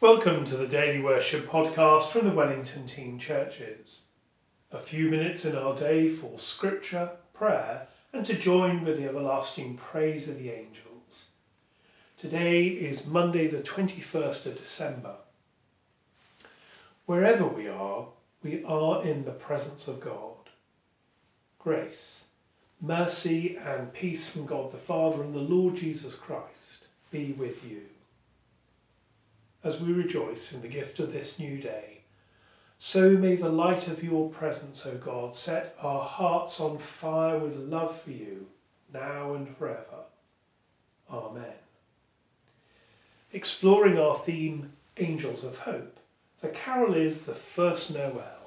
Welcome to the Daily Worship podcast from the Wellington Teen Churches. A few minutes in our day for scripture, prayer, and to join with the everlasting praise of the angels. Today is Monday, the 21st of December. Wherever we are, we are in the presence of God. Grace, mercy, and peace from God the Father and the Lord Jesus Christ be with you as we rejoice in the gift of this new day. So may the light of your presence, O God, set our hearts on fire with love for you, now and forever. Amen. Exploring our theme, Angels of Hope, the carol is the first Noel.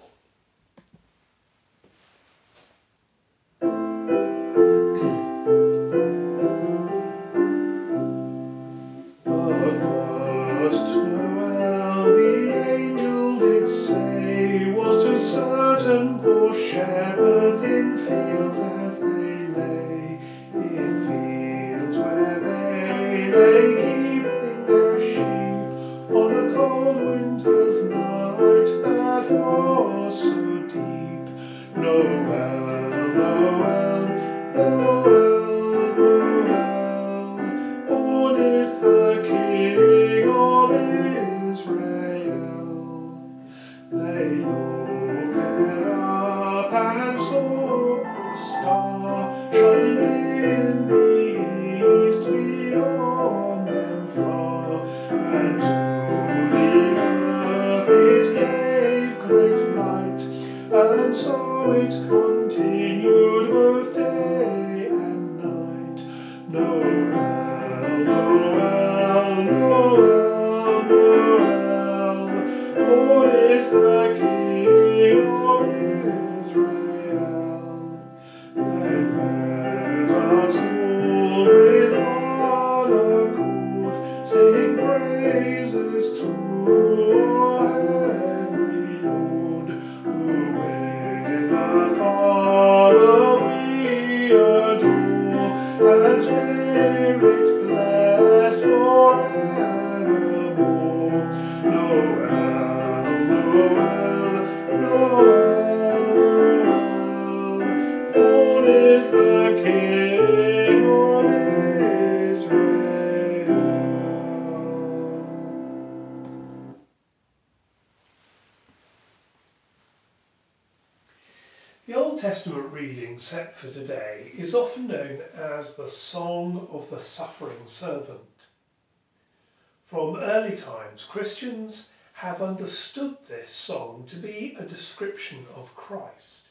Shepherds in fields as they lay, in fields where they lay keeping their sheep on a cold winter's night that was so deep. Noel, Noel, Noel, it continued both day and night. Noel, Noel, Noel, Noel, born is the King Spirit Testament reading set for today is often known as the Song of the Suffering Servant. From early times, Christians have understood this song to be a description of Christ.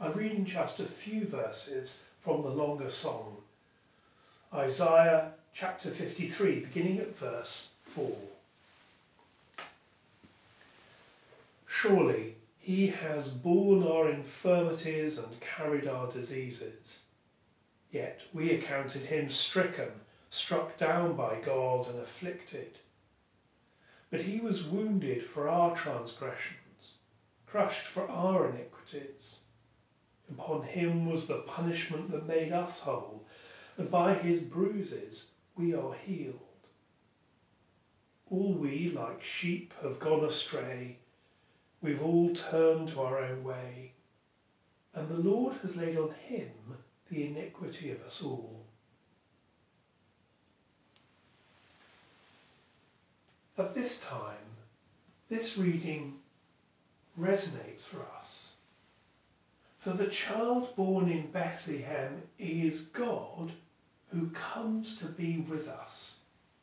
I'm reading just a few verses from the longer song. Isaiah chapter 53, beginning at verse 4. Surely he has borne our infirmities and carried our diseases. Yet we accounted him stricken, struck down by God, and afflicted. But he was wounded for our transgressions, crushed for our iniquities. Upon him was the punishment that made us whole, and by his bruises we are healed. All we, like sheep, have gone astray We've all turned to our own way, and the Lord has laid on him the iniquity of us all. At this time, this reading resonates for us. For the child born in Bethlehem is God who comes to be with us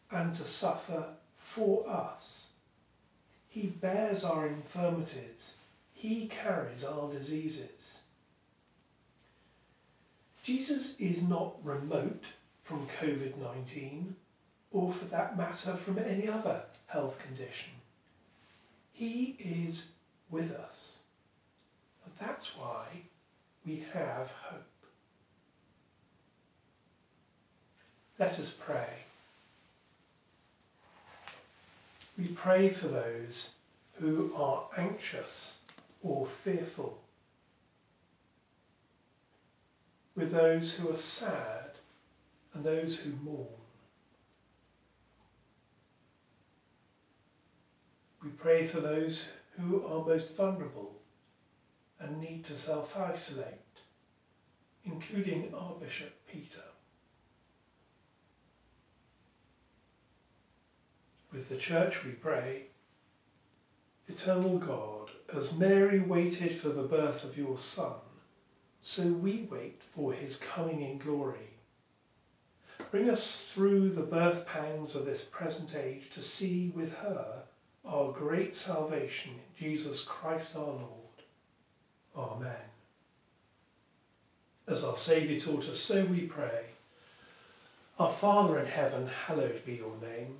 and to suffer for us. He bears our infirmities. He carries our diseases. Jesus is not remote from COVID 19 or, for that matter, from any other health condition. He is with us. And that's why we have hope. Let us pray. We pray for those who are anxious or fearful, with those who are sad and those who mourn. We pray for those who are most vulnerable and need to self isolate, including our Bishop Peter. With the Church we pray, Eternal God, as Mary waited for the birth of your Son, so we wait for his coming in glory. Bring us through the birth pangs of this present age to see with her our great salvation in Jesus Christ our Lord. Amen. As our Saviour taught us, so we pray. Our Father in heaven, hallowed be your name.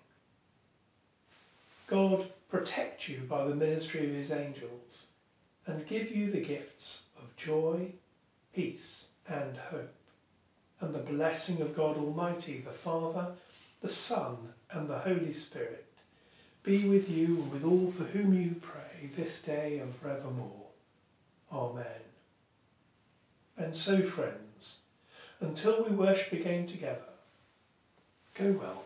God protect you by the ministry of his angels and give you the gifts of joy, peace, and hope, and the blessing of God Almighty, the Father, the Son, and the Holy Spirit be with you and with all for whom you pray this day and forevermore. Amen. And so, friends, until we worship again together, go well.